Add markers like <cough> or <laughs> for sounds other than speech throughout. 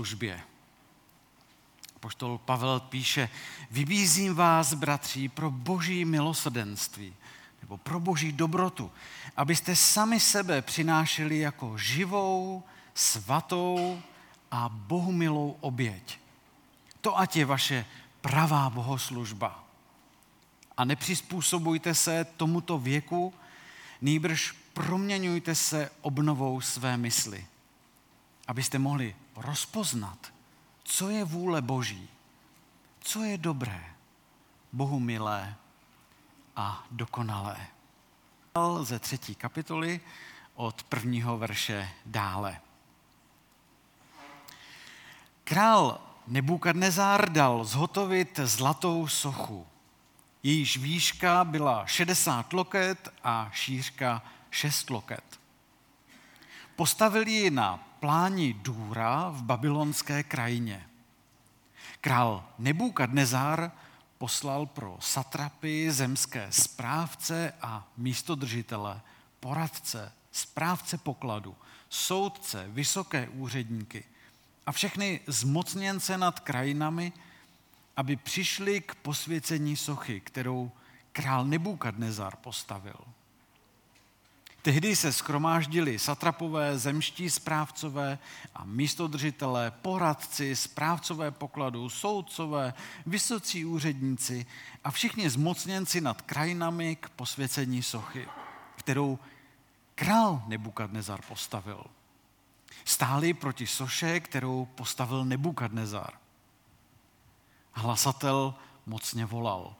službě. Poštol Pavel píše, vybízím vás, bratři, pro boží milosrdenství, nebo pro boží dobrotu, abyste sami sebe přinášeli jako živou, svatou a bohumilou oběť. To ať je vaše pravá bohoslužba. A nepřizpůsobujte se tomuto věku, nýbrž proměňujte se obnovou své mysli, abyste mohli rozpoznat, co je vůle Boží, co je dobré, Bohu milé a dokonalé. Ze třetí kapitoly od prvního verše dále. Král Nebukadnezár dal zhotovit zlatou sochu. Jejíž výška byla 60 loket a šířka 6 loket. Postavil ji na pláni Důra v babylonské krajině. Král Nebukadnezár poslal pro satrapy, zemské správce a místodržitele, poradce, správce pokladu, soudce, vysoké úředníky a všechny zmocněnce nad krajinami, aby přišli k posvěcení sochy, kterou král Nebukadnezar postavil. Tehdy se schromáždili satrapové, zemští správcové a místodržitelé, poradci, správcové pokladu, soudcové, vysocí úředníci a všichni zmocněnci nad krajinami k posvěcení sochy, kterou král Nebukadnezar postavil. Stáli proti soše, kterou postavil Nebukadnezar. Hlasatel mocně volal –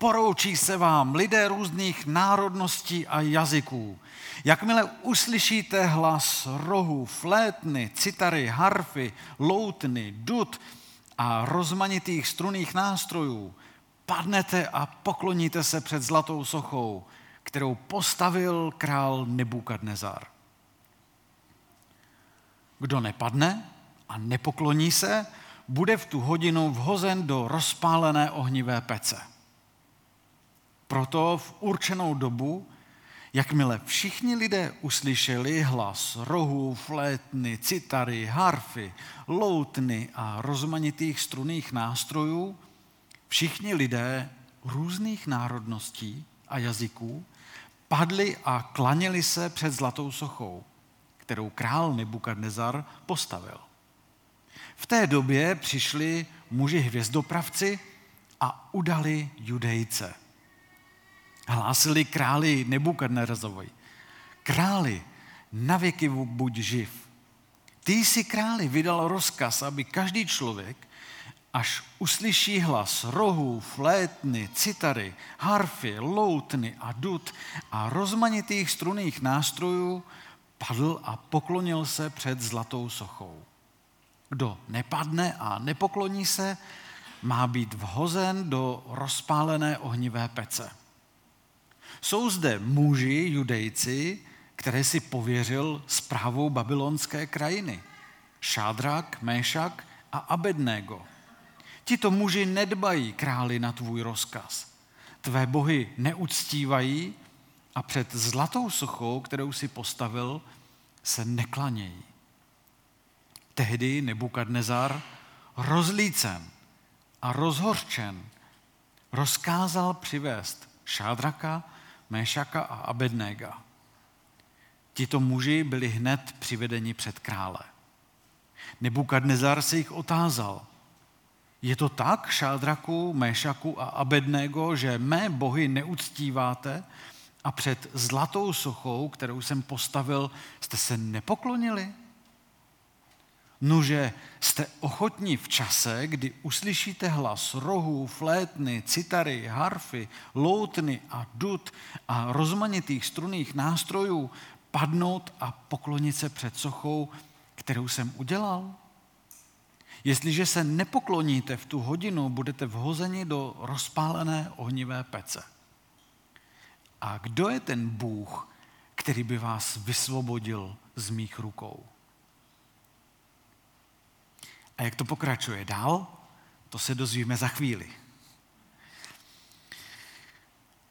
poroučí se vám lidé různých národností a jazyků. Jakmile uslyšíte hlas rohu, flétny, citary, harfy, loutny, dud a rozmanitých struných nástrojů, padnete a pokloníte se před zlatou sochou, kterou postavil král Nebukadnezar. Kdo nepadne a nepokloní se, bude v tu hodinu vhozen do rozpálené ohnivé pece. Proto v určenou dobu, jakmile všichni lidé uslyšeli hlas rohů, flétny, citary, harfy, loutny a rozmanitých struných nástrojů, všichni lidé různých národností a jazyků padli a klaněli se před zlatou sochou, kterou král Nebukadnezar postavil. V té době přišli muži hvězdopravci a udali judejce – hlásili králi Nebukadnerezovi. Králi, navěky buď živ. Ty jsi králi vydal rozkaz, aby každý člověk, až uslyší hlas rohů, flétny, citary, harfy, loutny a dud a rozmanitých struných nástrojů, padl a poklonil se před zlatou sochou. Kdo nepadne a nepokloní se, má být vhozen do rozpálené ohnivé pece. Jsou zde muži, judejci, které si pověřil zprávou babylonské krajiny. Šádrak, Méšak a Abednego. Tito muži nedbají králi na tvůj rozkaz. Tvé bohy neuctívají a před zlatou sochou, kterou si postavil, se neklanějí. Tehdy Nebukadnezar, rozlícen a rozhorčen, rozkázal přivést Šádraka, Méšaka a Abednéga. Tito muži byli hned přivedeni před krále. Nebukadnezar se jich otázal. Je to tak, Šádraku, Méšaku a Abednego, že mé bohy neuctíváte a před zlatou sochou, kterou jsem postavil, jste se nepoklonili? Nuže jste ochotní v čase, kdy uslyšíte hlas rohů, flétny, citary, harfy, loutny a dud a rozmanitých struných nástrojů padnout a poklonit se před sochou, kterou jsem udělal? Jestliže se nepokloníte v tu hodinu, budete vhozeni do rozpálené ohnivé pece. A kdo je ten Bůh, který by vás vysvobodil z mých rukou? A jak to pokračuje dál, to se dozvíme za chvíli.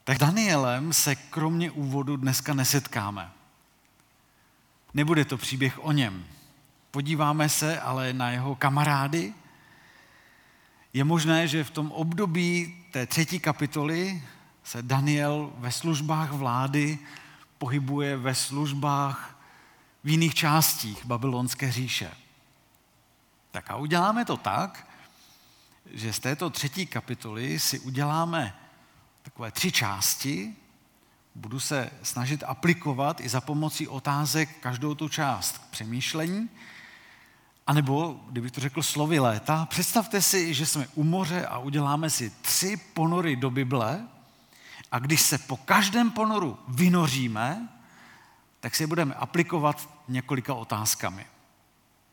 Tak Danielem se kromě úvodu dneska nesetkáme. Nebude to příběh o něm. podíváme se ale na jeho kamarády. Je možné, že v tom období té třetí kapitoly se Daniel ve službách vlády pohybuje ve službách v jiných částích babylonské říše. Tak a uděláme to tak, že z této třetí kapitoly si uděláme takové tři části. Budu se snažit aplikovat i za pomocí otázek každou tu část k přemýšlení. A nebo, kdybych to řekl slovy léta, představte si, že jsme u moře a uděláme si tři ponory do Bible a když se po každém ponoru vynoříme, tak si budeme aplikovat několika otázkami.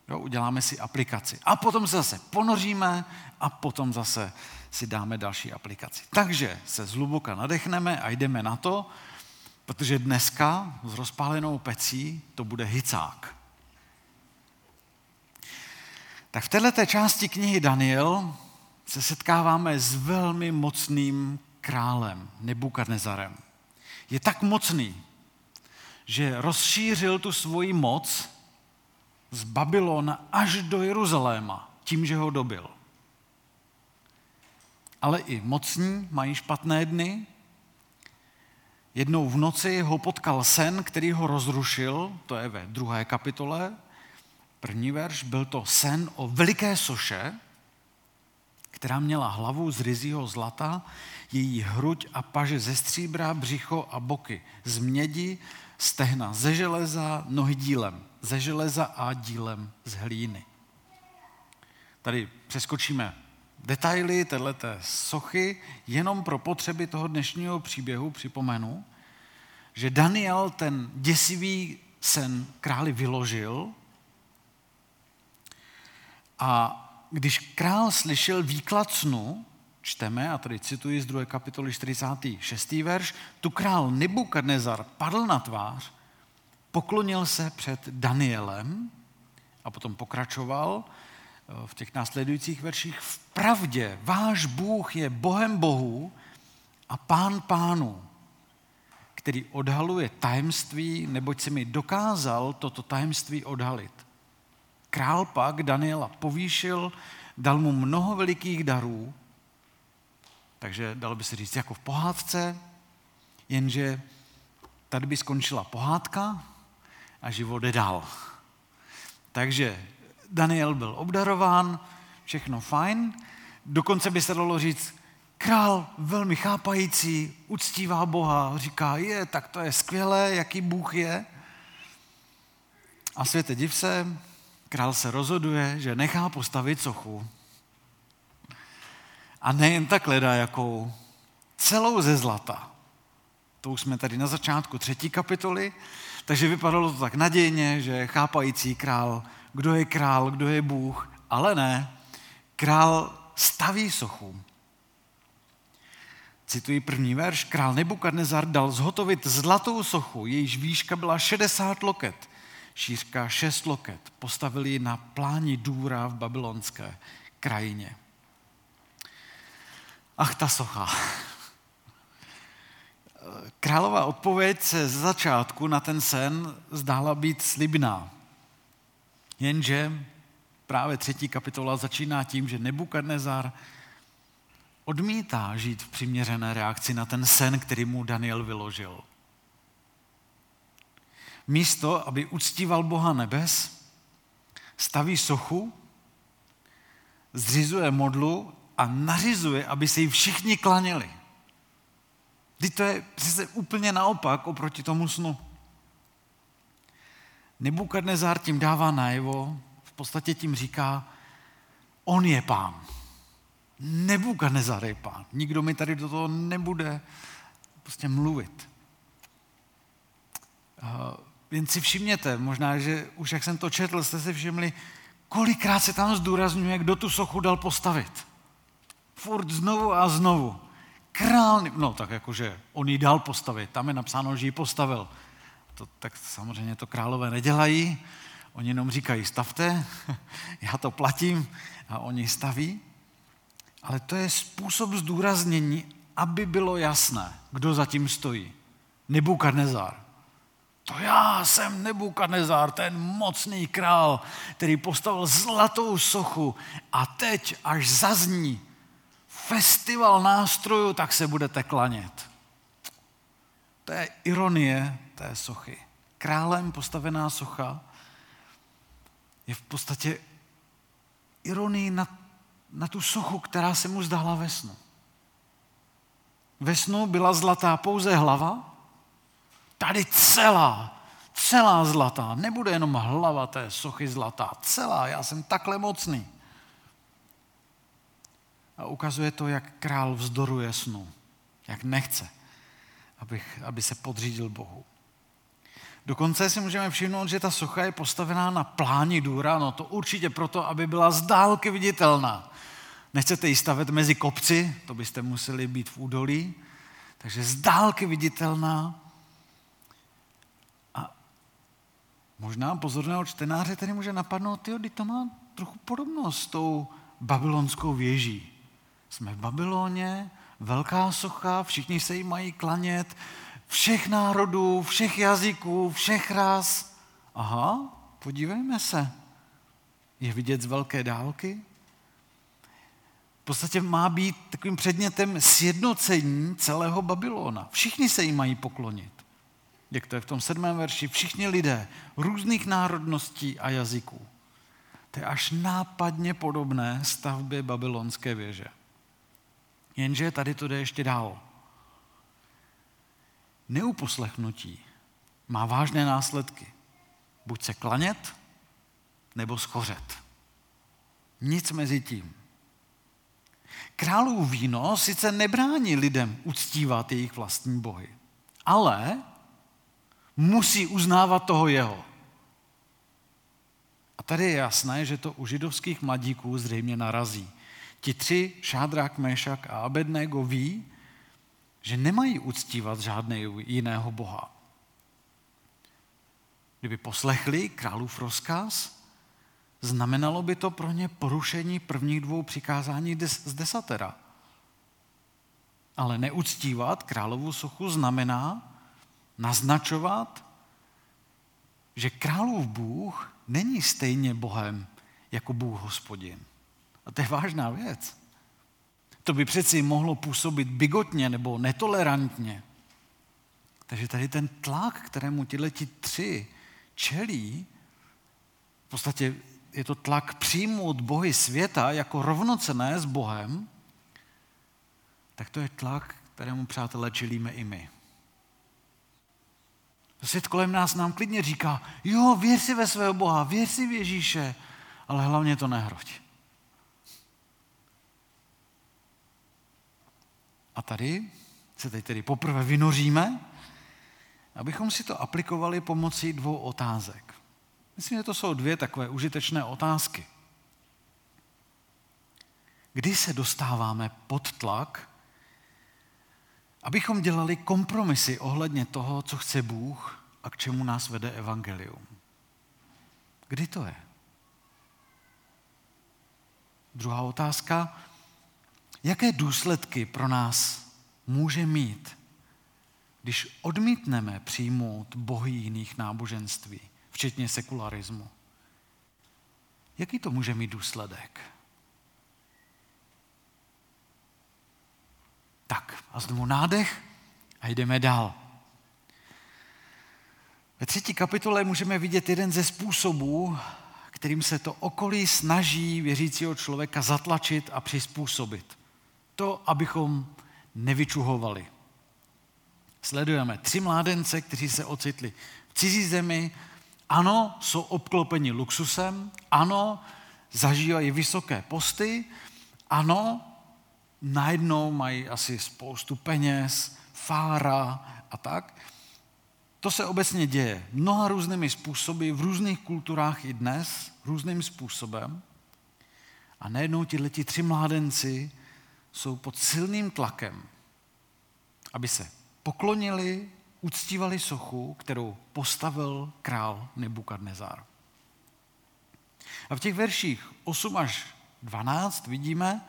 Jo, uděláme si aplikaci. A potom se zase ponoříme a potom zase si dáme další aplikaci. Takže se zhluboka nadechneme a jdeme na to, protože dneska s rozpálenou pecí to bude hicák. Tak v této části knihy Daniel se setkáváme s velmi mocným králem Nebukadnezarem. Je tak mocný, že rozšířil tu svoji moc z Babylona až do Jeruzaléma tím, že ho dobil. Ale i mocní mají špatné dny. Jednou v noci ho potkal sen, který ho rozrušil, to je ve druhé kapitole, první verš, byl to sen o veliké soše, která měla hlavu z rizího zlata, její hruď a paže ze stříbra, břicho a boky z mědi, stehna ze železa, nohy dílem ze železa a dílem z hlíny. Tady přeskočíme detaily této sochy, jenom pro potřeby toho dnešního příběhu připomenu, že Daniel ten děsivý sen králi vyložil a když král slyšel výklad snu, čteme, a tady cituji z 2. kapitoly 46. verš, tu král Nebukadnezar padl na tvář, poklonil se před Danielem a potom pokračoval eh, v těch následujících verších. V pravdě váš Bůh je Bohem Bohů a Pán Pánu, který odhaluje tajemství, neboť se mi dokázal toto tajemství odhalit. Král pak Daniela povýšil, dal mu mnoho velikých darů, takže dalo by se říct jako v pohádce, jenže tady by skončila pohádka a život jde dál. Takže Daniel byl obdarován, všechno fajn, dokonce by se dalo říct, král velmi chápající, uctívá Boha, říká, je, tak to je skvělé, jaký Bůh je. A světe div se, král se rozhoduje, že nechá postavit sochu a nejen tak leda jakou, celou ze zlata. To už jsme tady na začátku třetí kapitoly, takže vypadalo to tak nadějně, že chápající král, kdo je král, kdo je Bůh, ale ne, král staví sochu. Cituji první verš. Král Nebukadnezar dal zhotovit zlatou sochu, jejíž výška byla 60 loket, šířka 6 loket. Postavili ji na pláni důra v babylonské krajině. Ach, ta socha. Králová odpověď se z začátku na ten sen zdála být slibná. Jenže právě třetí kapitola začíná tím, že Nebukadnezar odmítá žít v přiměřené reakci na ten sen, který mu Daniel vyložil. Místo, aby uctíval Boha nebes, staví sochu, zřizuje modlu a nařizuje, aby se jí všichni klaněli. Teď to je přece úplně naopak oproti tomu snu. Nebukadnezár tím dává najevo, v podstatě tím říká, on je pán. Nebukadnezár je pán. Nikdo mi tady do toho nebude prostě mluvit. Uh, jen si všimněte, možná, že už jak jsem to četl, jste si všimli, kolikrát se tam zdůrazňuje, kdo tu sochu dal postavit furt znovu a znovu. Král, no tak jakože on ji dal postavit, tam je napsáno, že ji postavil. To, tak samozřejmě to králové nedělají, oni jenom říkají, stavte, <laughs> já to platím a oni staví. Ale to je způsob zdůraznění, aby bylo jasné, kdo zatím stojí. Nebukadnezar. To já jsem Nebukadnezár, ten mocný král, který postavil zlatou sochu a teď, až zazní festival nástrojů, tak se budete klanět. To je ironie té sochy. Králem postavená socha je v podstatě ironii na, na tu sochu, která se mu zdála ve snu. Ve snu byla zlatá pouze hlava, tady celá, celá zlatá. Nebude jenom hlava té sochy zlatá, celá, já jsem takhle mocný. A ukazuje to, jak král vzdoruje snu, jak nechce, abych, aby se podřídil Bohu. Dokonce si můžeme všimnout, že ta socha je postavená na pláni důra, no to určitě proto, aby byla z dálky viditelná. Nechcete ji stavět mezi kopci, to byste museli být v údolí, takže z dálky viditelná. A možná pozorného čtenáře tedy může napadnout, jo, to má trochu podobnost s tou babylonskou věží. Jsme v Babyloně, velká socha, všichni se jí mají klanět, všech národů, všech jazyků, všech ras. Aha, podívejme se. Je vidět z velké dálky? V podstatě má být takovým předmětem sjednocení celého Babylona. Všichni se jí mají poklonit. Jak to je v tom sedmém verši, všichni lidé různých národností a jazyků. To je až nápadně podobné stavbě babylonské věže. Jenže tady to jde ještě dál. Neuposlechnutí má vážné následky. Buď se klanět, nebo schořet. Nic mezi tím. Králův víno sice nebrání lidem uctívat jejich vlastní bohy, ale musí uznávat toho jeho. A tady je jasné, že to u židovských mladíků zřejmě narazí. Ti tři, Šádrák, Mešak a Abednego, ví, že nemají uctívat žádného jiného boha. Kdyby poslechli králův rozkaz, znamenalo by to pro ně porušení prvních dvou přikázání z desatera. Ale neuctívat královu sochu znamená naznačovat, že králův Bůh není stejně Bohem jako Bůh hospodin. A to je vážná věc. To by přeci mohlo působit bigotně nebo netolerantně. Takže tady ten tlak, kterému ti tři čelí, v podstatě je to tlak přijmout bohy světa jako rovnocené s Bohem, tak to je tlak, kterému, přátelé, čelíme i my. Svět kolem nás nám klidně říká, jo, věř si ve svého Boha, věř si v Ježíše, ale hlavně to nehroď. A tady se teď tedy poprvé vynoříme, abychom si to aplikovali pomocí dvou otázek. Myslím, že to jsou dvě takové užitečné otázky. Kdy se dostáváme pod tlak, abychom dělali kompromisy ohledně toho, co chce Bůh a k čemu nás vede evangelium? Kdy to je? Druhá otázka, Jaké důsledky pro nás může mít, když odmítneme přijmout bohy jiných náboženství, včetně sekularismu? Jaký to může mít důsledek? Tak a znovu nádech a jdeme dál. Ve třetí kapitole můžeme vidět jeden ze způsobů, kterým se to okolí snaží věřícího člověka zatlačit a přizpůsobit to, abychom nevyčuhovali. Sledujeme tři mládence, kteří se ocitli v cizí zemi. Ano, jsou obklopeni luxusem, ano, zažívají vysoké posty, ano, najednou mají asi spoustu peněz, fára a tak. To se obecně děje mnoha různými způsoby, v různých kulturách i dnes, různým způsobem. A najednou ti tři mládenci jsou pod silným tlakem, aby se poklonili, uctívali sochu, kterou postavil král Nebukadnezar. A v těch verších 8 až 12 vidíme,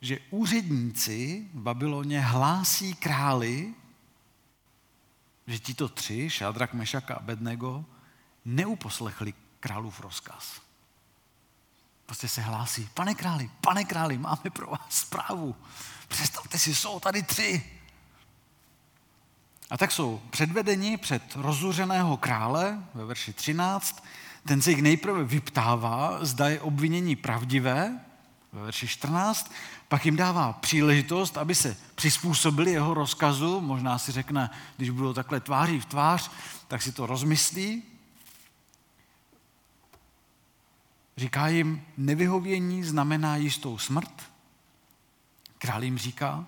že úředníci v Babyloně hlásí králi, že tito tři, Šádrak, Mešak a Abednego, neuposlechli králův rozkaz. Prostě se hlásí, pane králi, pane králi, máme pro vás zprávu. Představte si, jsou tady tři. A tak jsou předvedeni před rozuřeného krále ve verši 13. Ten se jich nejprve vyptává, zda je obvinění pravdivé, ve verši 14, pak jim dává příležitost, aby se přizpůsobili jeho rozkazu. Možná si řekne, když budou takhle tváří v tvář, tak si to rozmyslí. Říká jim, nevyhovění znamená jistou smrt. Král jim říká,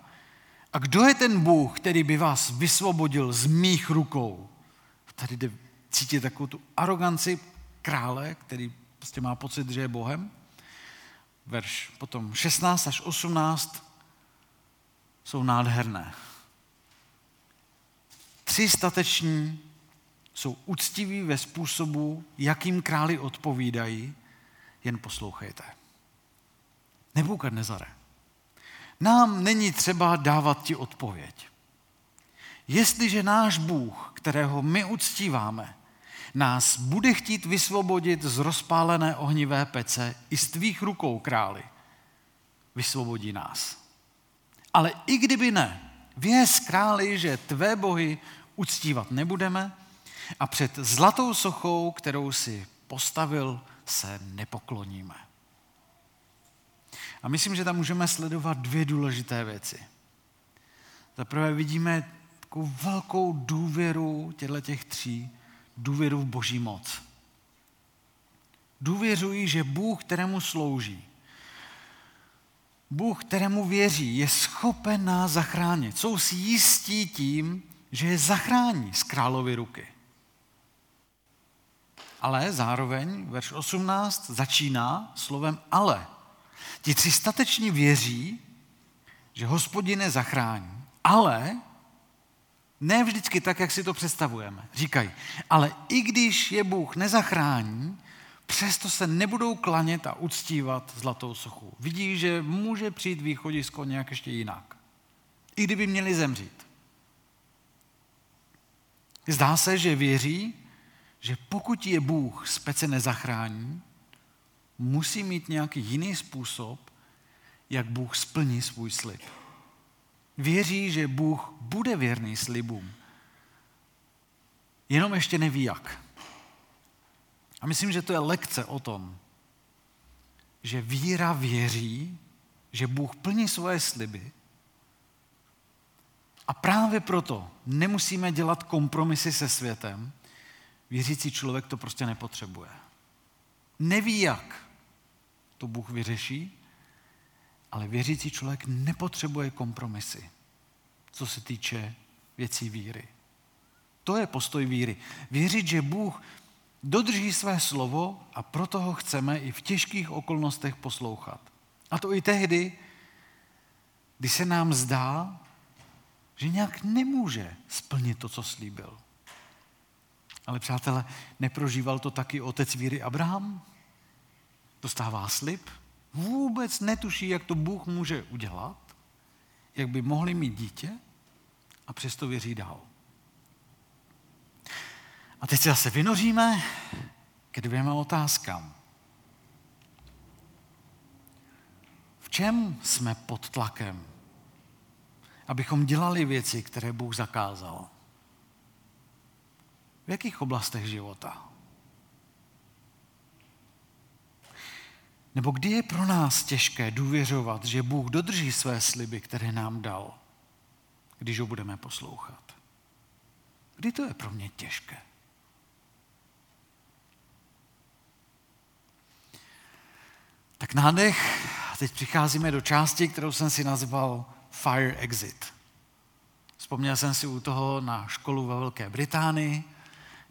a kdo je ten Bůh, který by vás vysvobodil z mých rukou? Tady jde cítit takovou tu aroganci krále, který prostě má pocit, že je Bohem. Verš potom 16 až 18 jsou nádherné. Tři stateční jsou úctiví ve způsobu, jakým králi odpovídají, jen poslouchejte. Nebukadnezare. Nám není třeba dávat ti odpověď. Jestliže náš Bůh, kterého my uctíváme, nás bude chtít vysvobodit z rozpálené ohnivé pece i z tvých rukou, králi, vysvobodí nás. Ale i kdyby ne, věz králi, že tvé bohy uctívat nebudeme a před zlatou sochou, kterou si postavil, se nepokloníme. A myslím, že tam můžeme sledovat dvě důležité věci. Za prvé vidíme takovou velkou důvěru těchto těch tří, důvěru v boží moc. Důvěřují, že Bůh, kterému slouží, Bůh, kterému věří, je schopen nás zachránit. Jsou si jistí tím, že je zachrání z královy ruky. Ale zároveň verš 18 začíná slovem ale. Ti tři stateční věří, že hospodine zachrání, ale ne vždycky tak, jak si to představujeme. Říkají, ale i když je Bůh nezachrání, přesto se nebudou klanět a uctívat zlatou sochu. Vidí, že může přijít východisko nějak ještě jinak. I kdyby měli zemřít. Zdá se, že věří, že pokud je Bůh z pece nezachrání, musí mít nějaký jiný způsob, jak Bůh splní svůj slib. Věří, že Bůh bude věrný slibům. Jenom ještě neví jak. A myslím, že to je lekce o tom, že víra věří, že Bůh plní svoje sliby a právě proto nemusíme dělat kompromisy se světem. Věřící člověk to prostě nepotřebuje. Neví jak to Bůh vyřeší, ale věřící člověk nepotřebuje kompromisy, co se týče věcí víry. To je postoj víry. Věřit, že Bůh dodrží své slovo a proto ho chceme i v těžkých okolnostech poslouchat. A to i tehdy, kdy se nám zdá, že nějak nemůže splnit to, co slíbil. Ale přátelé, neprožíval to taky otec víry Abraham? Dostává slib, vůbec netuší, jak to Bůh může udělat, jak by mohli mít dítě a přesto věří dál. A teď se zase vynoříme ke dvěma otázkám. V čem jsme pod tlakem, abychom dělali věci, které Bůh zakázal? V jakých oblastech života? Nebo kdy je pro nás těžké důvěřovat, že Bůh dodrží své sliby, které nám dal, když ho budeme poslouchat? Kdy to je pro mě těžké? Tak nádech, a teď přicházíme do části, kterou jsem si nazval Fire Exit. Vzpomněl jsem si u toho na školu ve Velké Británii,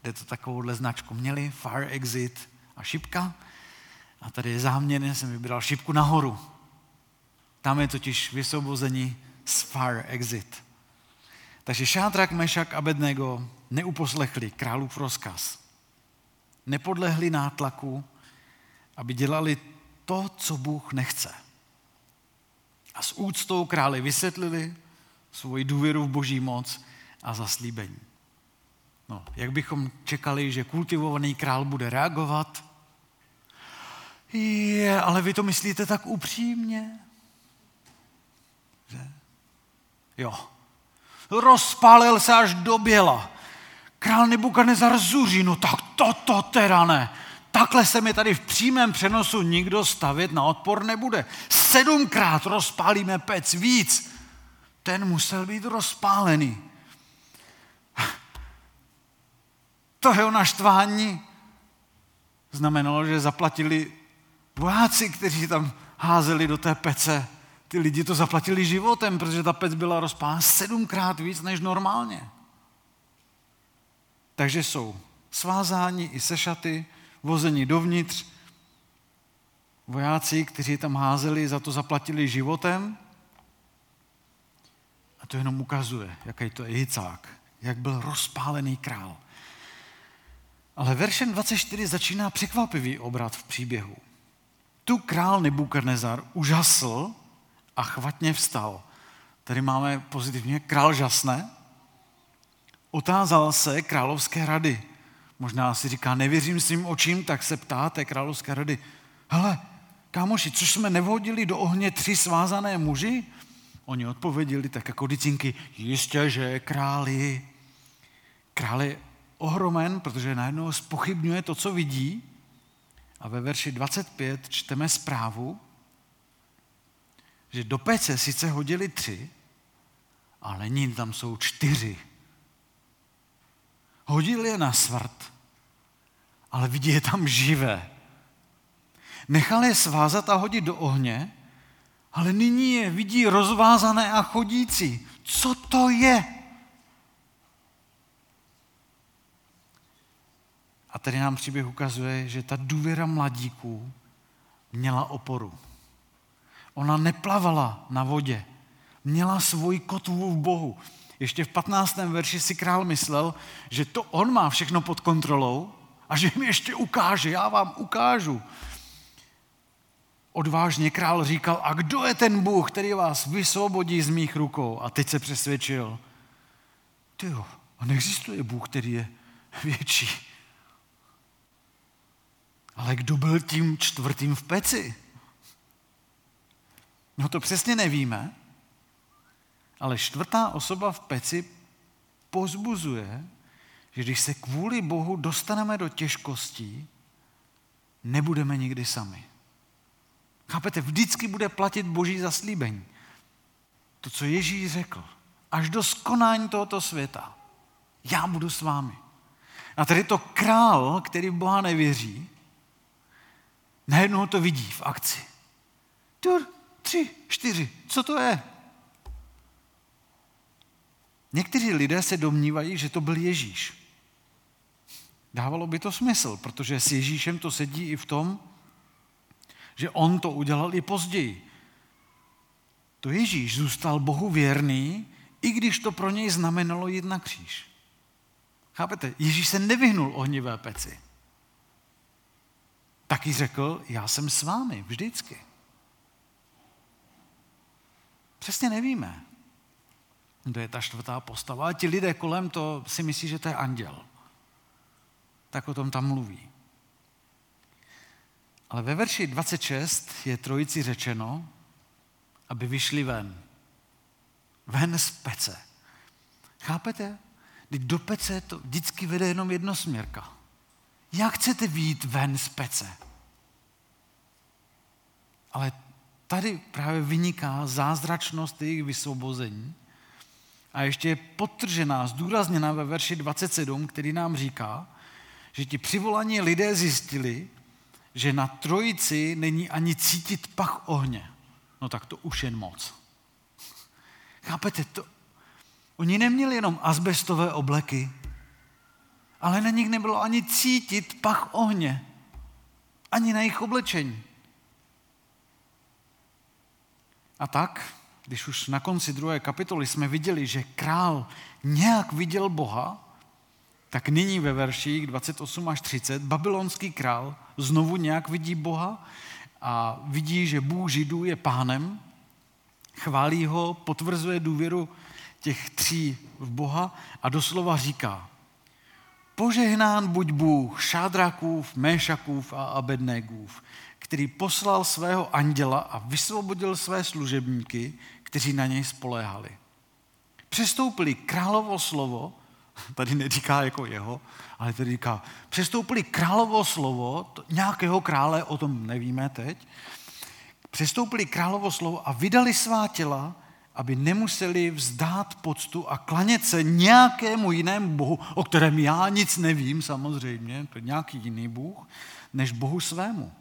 kde to takovouhle značku měli, Fire Exit a šipka. A tady je záměrně, jsem vybral šipku nahoru. Tam je totiž vysvobození z Fire Exit. Takže Šátrak, Mešak a Bednego neuposlechli králův rozkaz. Nepodlehli nátlaku, aby dělali to, co Bůh nechce. A s úctou králi vysvětlili svoji důvěru v boží moc a zaslíbení. No, jak bychom čekali, že kultivovaný král bude reagovat? Je, ale vy to myslíte tak upřímně? Že? Jo. Rozpálil se až do běla. Král Nebukadnezar zuří, no tak toto teda ne. Takhle se mi tady v přímém přenosu nikdo stavět na odpor nebude. Sedmkrát rozpálíme pec víc. Ten musel být rozpálený. To jeho naštvání znamenalo, že zaplatili vojáci, kteří tam házeli do té pece. Ty lidi to zaplatili životem, protože ta pec byla rozpálena sedmkrát víc než normálně. Takže jsou svázáni i se šaty, vození dovnitř. Vojáci, kteří tam házeli, za to zaplatili životem. A to jenom ukazuje, jaký to je Jicák, jak byl rozpálený král. Ale veršem 24 začíná překvapivý obrat v příběhu. Tu král Nebukadnezar užasl a chvatně vstal. Tady máme pozitivně král žasne. Otázal se královské rady. Možná si říká, nevěřím svým očím, tak se ptá té královské rady. Hele, kámoši, což jsme nevhodili do ohně tři svázané muži? Oni odpověděli tak jako dicinky, jistě, že králi. Král je ohromen, protože najednou spochybňuje to, co vidí. A ve verši 25 čteme zprávu, že do pece sice hodili tři, ale nyní tam jsou čtyři. Hodili je na svrt, ale vidí je tam živé. Nechali je svázat a hodit do ohně, ale nyní je vidí rozvázané a chodící. Co to je? A tady nám příběh ukazuje, že ta důvěra mladíků měla oporu. Ona neplavala na vodě, měla svoji kotvu v Bohu. Ještě v 15. verši si král myslel, že to on má všechno pod kontrolou a že mi ještě ukáže, já vám ukážu. Odvážně král říkal, a kdo je ten Bůh, který vás vysvobodí z mých rukou? A teď se přesvědčil, ty jo, a neexistuje Bůh, který je větší. Ale kdo byl tím čtvrtým v peci? No to přesně nevíme, ale čtvrtá osoba v peci pozbuzuje, že když se kvůli Bohu dostaneme do těžkostí, nebudeme nikdy sami. Chápete, vždycky bude platit boží zaslíbení. To, co Ježíš řekl, až do skonání tohoto světa. Já budu s vámi. A tady to král, který v Boha nevěří, najednou to vidí v akci. Tur, tři, čtyři, co to je? Někteří lidé se domnívají, že to byl Ježíš. Dávalo by to smysl, protože s Ježíšem to sedí i v tom, že on to udělal i později. To Ježíš zůstal Bohu věrný, i když to pro něj znamenalo jít na kříž. Chápete? Ježíš se nevyhnul ohnivé peci. Taky řekl, já jsem s vámi vždycky. Přesně nevíme, kdo je ta čtvrtá postava. A ti lidé kolem to si myslí, že to je anděl. Tak o tom tam mluví. Ale ve verši 26 je trojici řečeno, aby vyšli ven. Ven z pece. Chápete? Když do pece to vždycky vede jenom jednosměrka. Jak chcete výjít ven z pece? Ale tady právě vyniká zázračnost jejich vysvobození. A ještě je podtržená, zdůrazněná ve verši 27, který nám říká, že ti přivolaní lidé zjistili, že na trojici není ani cítit pach ohně. No tak to už jen moc. Chápete to? Oni neměli jenom asbestové obleky, ale na nich nebylo ani cítit pach ohně. Ani na jejich oblečení. A tak, když už na konci druhé kapitoly jsme viděli, že král nějak viděl Boha, tak nyní ve verších 28 až 30 babylonský král znovu nějak vidí Boha a vidí, že Bůh Židů je pánem, chválí ho, potvrzuje důvěru těch tří v Boha a doslova říká, Požehnán buď Bůh Šádrakův, Méšakův a Abednégův, který poslal svého anděla a vysvobodil své služebníky, kteří na něj spoléhali. Přestoupili královo slovo, <laughs> tady neříká jako jeho, ale tady říká, přestoupili královo slovo, nějakého krále, o tom nevíme teď, přestoupili královo slovo a vydali svá těla, aby nemuseli vzdát poctu a klanět se nějakému jinému bohu, o kterém já nic nevím samozřejmě, to je nějaký jiný bůh, než bohu svému.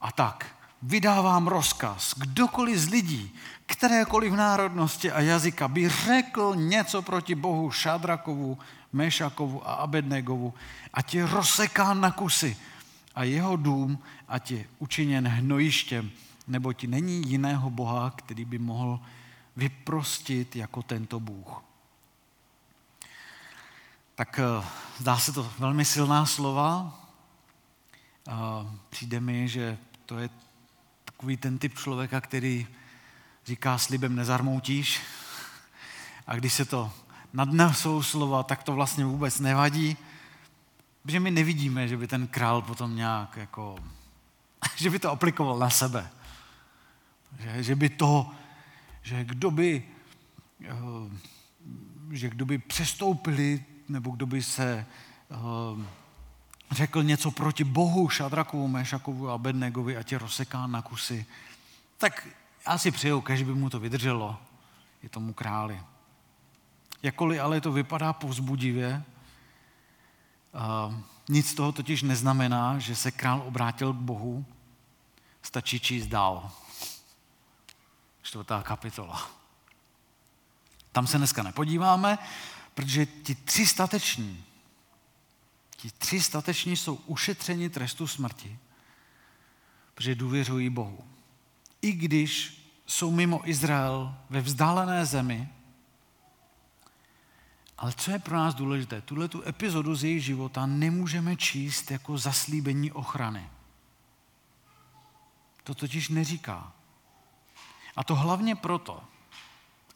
A tak vydávám rozkaz, kdokoliv z lidí, kterékoliv národnosti a jazyka by řekl něco proti Bohu Šadrakovu, Mešakovu a Abednegovu, ať je rozsekán na kusy a jeho dům ať je učiněn hnojištěm, ti není jiného Boha, který by mohl vyprostit jako tento Bůh. Tak eh, zdá se to velmi silná slova. Přijde mi, že to je takový ten typ člověka, který říká slibem nezarmoutíš. A když se to nadnesou slova, tak to vlastně vůbec nevadí, protože my nevidíme, že by ten král potom nějak jako, <laughs> že by to aplikoval na sebe. Že, že by to, že kdo by, eh, že kdo by přestoupili, nebo kdo by se eh, řekl něco proti Bohu Šadrakovu, Mešakovu a Bednegovi a tě rozseká na kusy, tak já si přeju, kež by mu to vydrželo, je tomu králi. Jakkoliv ale to vypadá povzbudivě, nic z toho totiž neznamená, že se král obrátil k Bohu, stačí číst dál. Čtvrtá kapitola. Tam se dneska nepodíváme, protože ti tři stateční, ti tři stateční jsou ušetřeni trestu smrti, protože důvěřují Bohu. I když jsou mimo Izrael ve vzdálené zemi, ale co je pro nás důležité? Tuhle tu epizodu z jejich života nemůžeme číst jako zaslíbení ochrany. To totiž neříká. A to hlavně proto,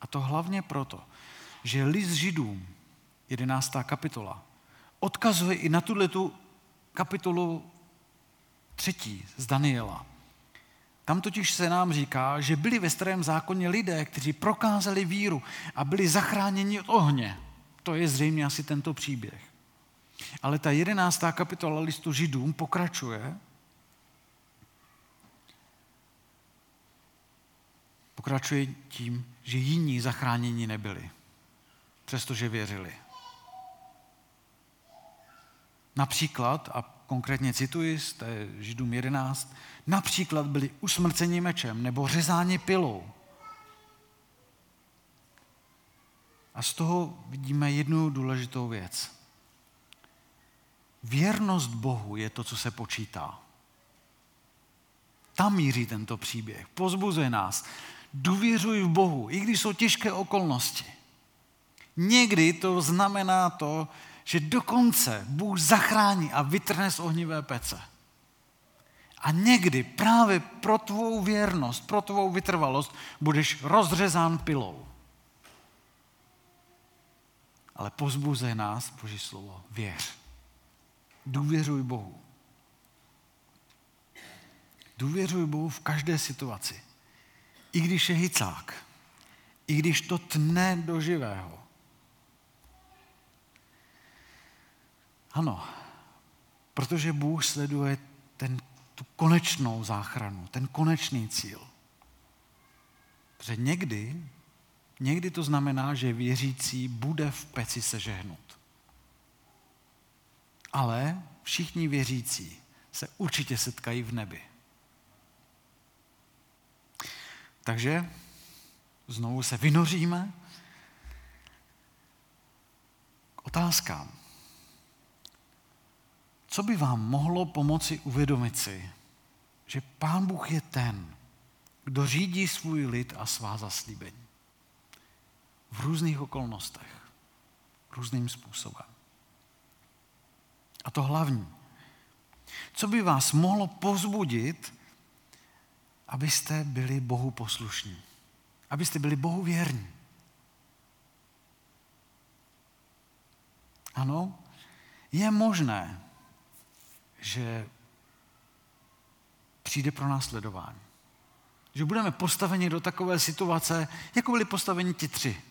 a to hlavně proto, že list Židům, 11. kapitola, odkazuje i na tuhle tu kapitolu třetí z Daniela. Tam totiž se nám říká, že byli ve starém zákoně lidé, kteří prokázali víru a byli zachráněni od ohně. To je zřejmě asi tento příběh. Ale ta jedenáctá kapitola listu Židům pokračuje. Pokračuje tím, že jiní zachráněni nebyli, přestože věřili. Například, a konkrétně cituji z té Židům 11, například byli usmrceni mečem nebo řezáni pilou. A z toho vidíme jednu důležitou věc. Věrnost Bohu je to, co se počítá. Tam míří tento příběh. Pozbuzuje nás. Důvěřuj v Bohu, i když jsou těžké okolnosti. Někdy to znamená to, že dokonce Bůh zachrání a vytrhne z ohnivé pece. A někdy právě pro tvou věrnost, pro tvou vytrvalost budeš rozřezán pilou. Ale pozbuzuje nás Boží slovo. Věř. Důvěřuj Bohu. Důvěřuj Bohu v každé situaci. I když je hycák. I když to tne do živého. Ano, protože Bůh sleduje ten, tu konečnou záchranu, ten konečný cíl. Protože někdy, někdy to znamená, že věřící bude v peci sežehnut. Ale všichni věřící se určitě setkají v nebi. Takže znovu se vynoříme k otázkám. Co by vám mohlo pomoci uvědomit si, že Pán Bůh je ten, kdo řídí svůj lid a svá zaslíbení. V různých okolnostech, různým způsobem. A to hlavní. Co by vás mohlo pozbudit, abyste byli Bohu poslušní? Abyste byli Bohu věrní? Ano, je možné, že přijde pro nás sledování. Že budeme postaveni do takové situace, jako byli postaveni ti tři.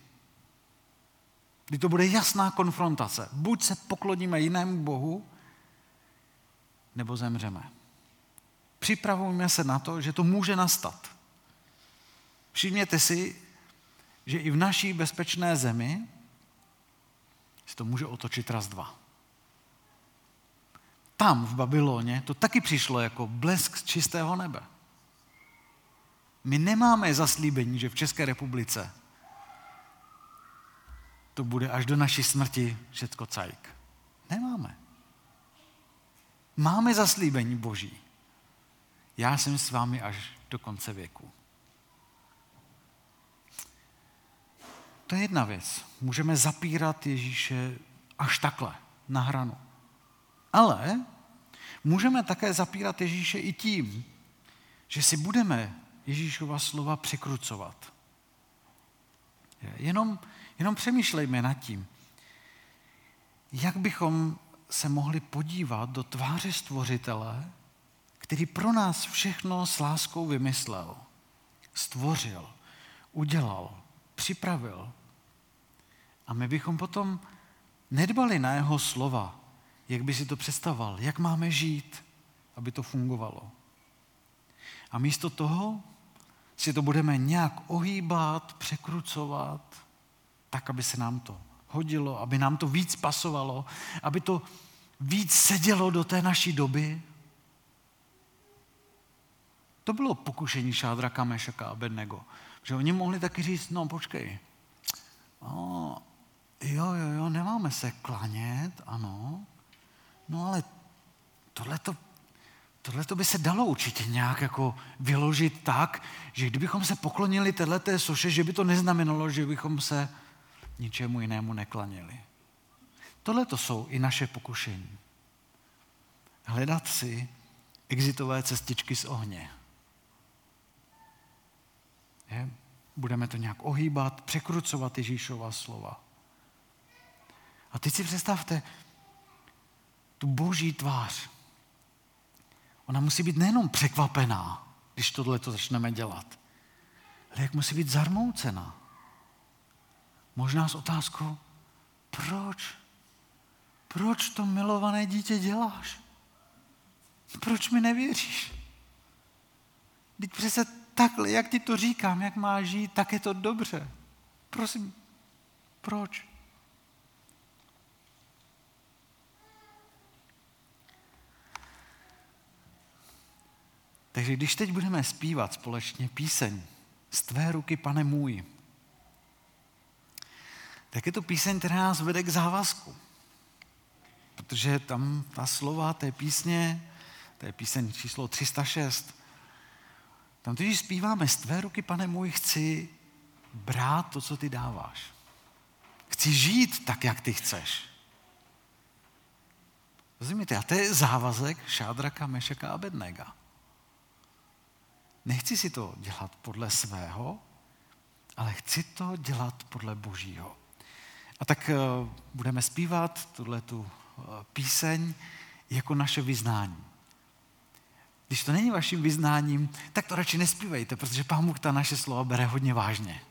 Kdy to bude jasná konfrontace. Buď se pokloníme jinému Bohu, nebo zemřeme. Připravujeme se na to, že to může nastat. Všimněte si, že i v naší bezpečné zemi se to může otočit raz dva. Tam v Babyloně to taky přišlo jako blesk z čistého nebe. My nemáme zaslíbení, že v České republice to bude až do naší smrti všecko cajk. Nemáme. Máme zaslíbení Boží. Já jsem s vámi až do konce věku. To je jedna věc. Můžeme zapírat Ježíše až takhle, na hranu. Ale můžeme také zapírat Ježíše i tím, že si budeme Ježíšova slova překrucovat. Jenom, jenom přemýšlejme nad tím, jak bychom se mohli podívat do tváře stvořitele, který pro nás všechno s láskou vymyslel, stvořil, udělal, připravil. A my bychom potom nedbali na jeho slova, jak by si to představoval, jak máme žít, aby to fungovalo. A místo toho si to budeme nějak ohýbat, překrucovat, tak, aby se nám to hodilo, aby nám to víc pasovalo, aby to víc sedělo do té naší doby. To bylo pokušení Šádraka, Mešaka a Bednego. Že oni mohli taky říct, no počkej, o, jo, jo, jo, nemáme se klanět, ano, no ale tohleto, tohleto by se dalo určitě nějak jako vyložit tak, že kdybychom se poklonili téhleté soše, že by to neznamenalo, že bychom se ničemu jinému neklanili. Tohle to jsou i naše pokušení. Hledat si exitové cestičky z ohně. Budeme to nějak ohýbat, překrucovat Ježíšova slova. A teď si představte tu boží tvář. Ona musí být nejenom překvapená, když tohle to začneme dělat, ale jak musí být zarmoucená. Možná s otázkou, proč? Proč to milované dítě děláš? Proč mi nevěříš? Teď přece takhle, jak ti to říkám, jak má žít, tak je to dobře. Prosím, proč? Takže když teď budeme zpívat společně píseň z tvé ruky, pane můj, tak je to píseň, která nás vede k závazku. Protože tam ta slova té písně, to je píseň číslo 306, tam když zpíváme z tvé ruky, pane můj, chci brát to, co ty dáváš. Chci žít tak, jak ty chceš. Rozumíte? A to je závazek Šádraka, Mešeka a Bednega. Nechci si to dělat podle svého, ale chci to dělat podle Božího. A tak eh, budeme zpívat tuhle tu eh, píseň jako naše vyznání. Když to není vaším vyznáním, tak to radši nespívejte, protože Pán Bůh ta naše slova bere hodně vážně.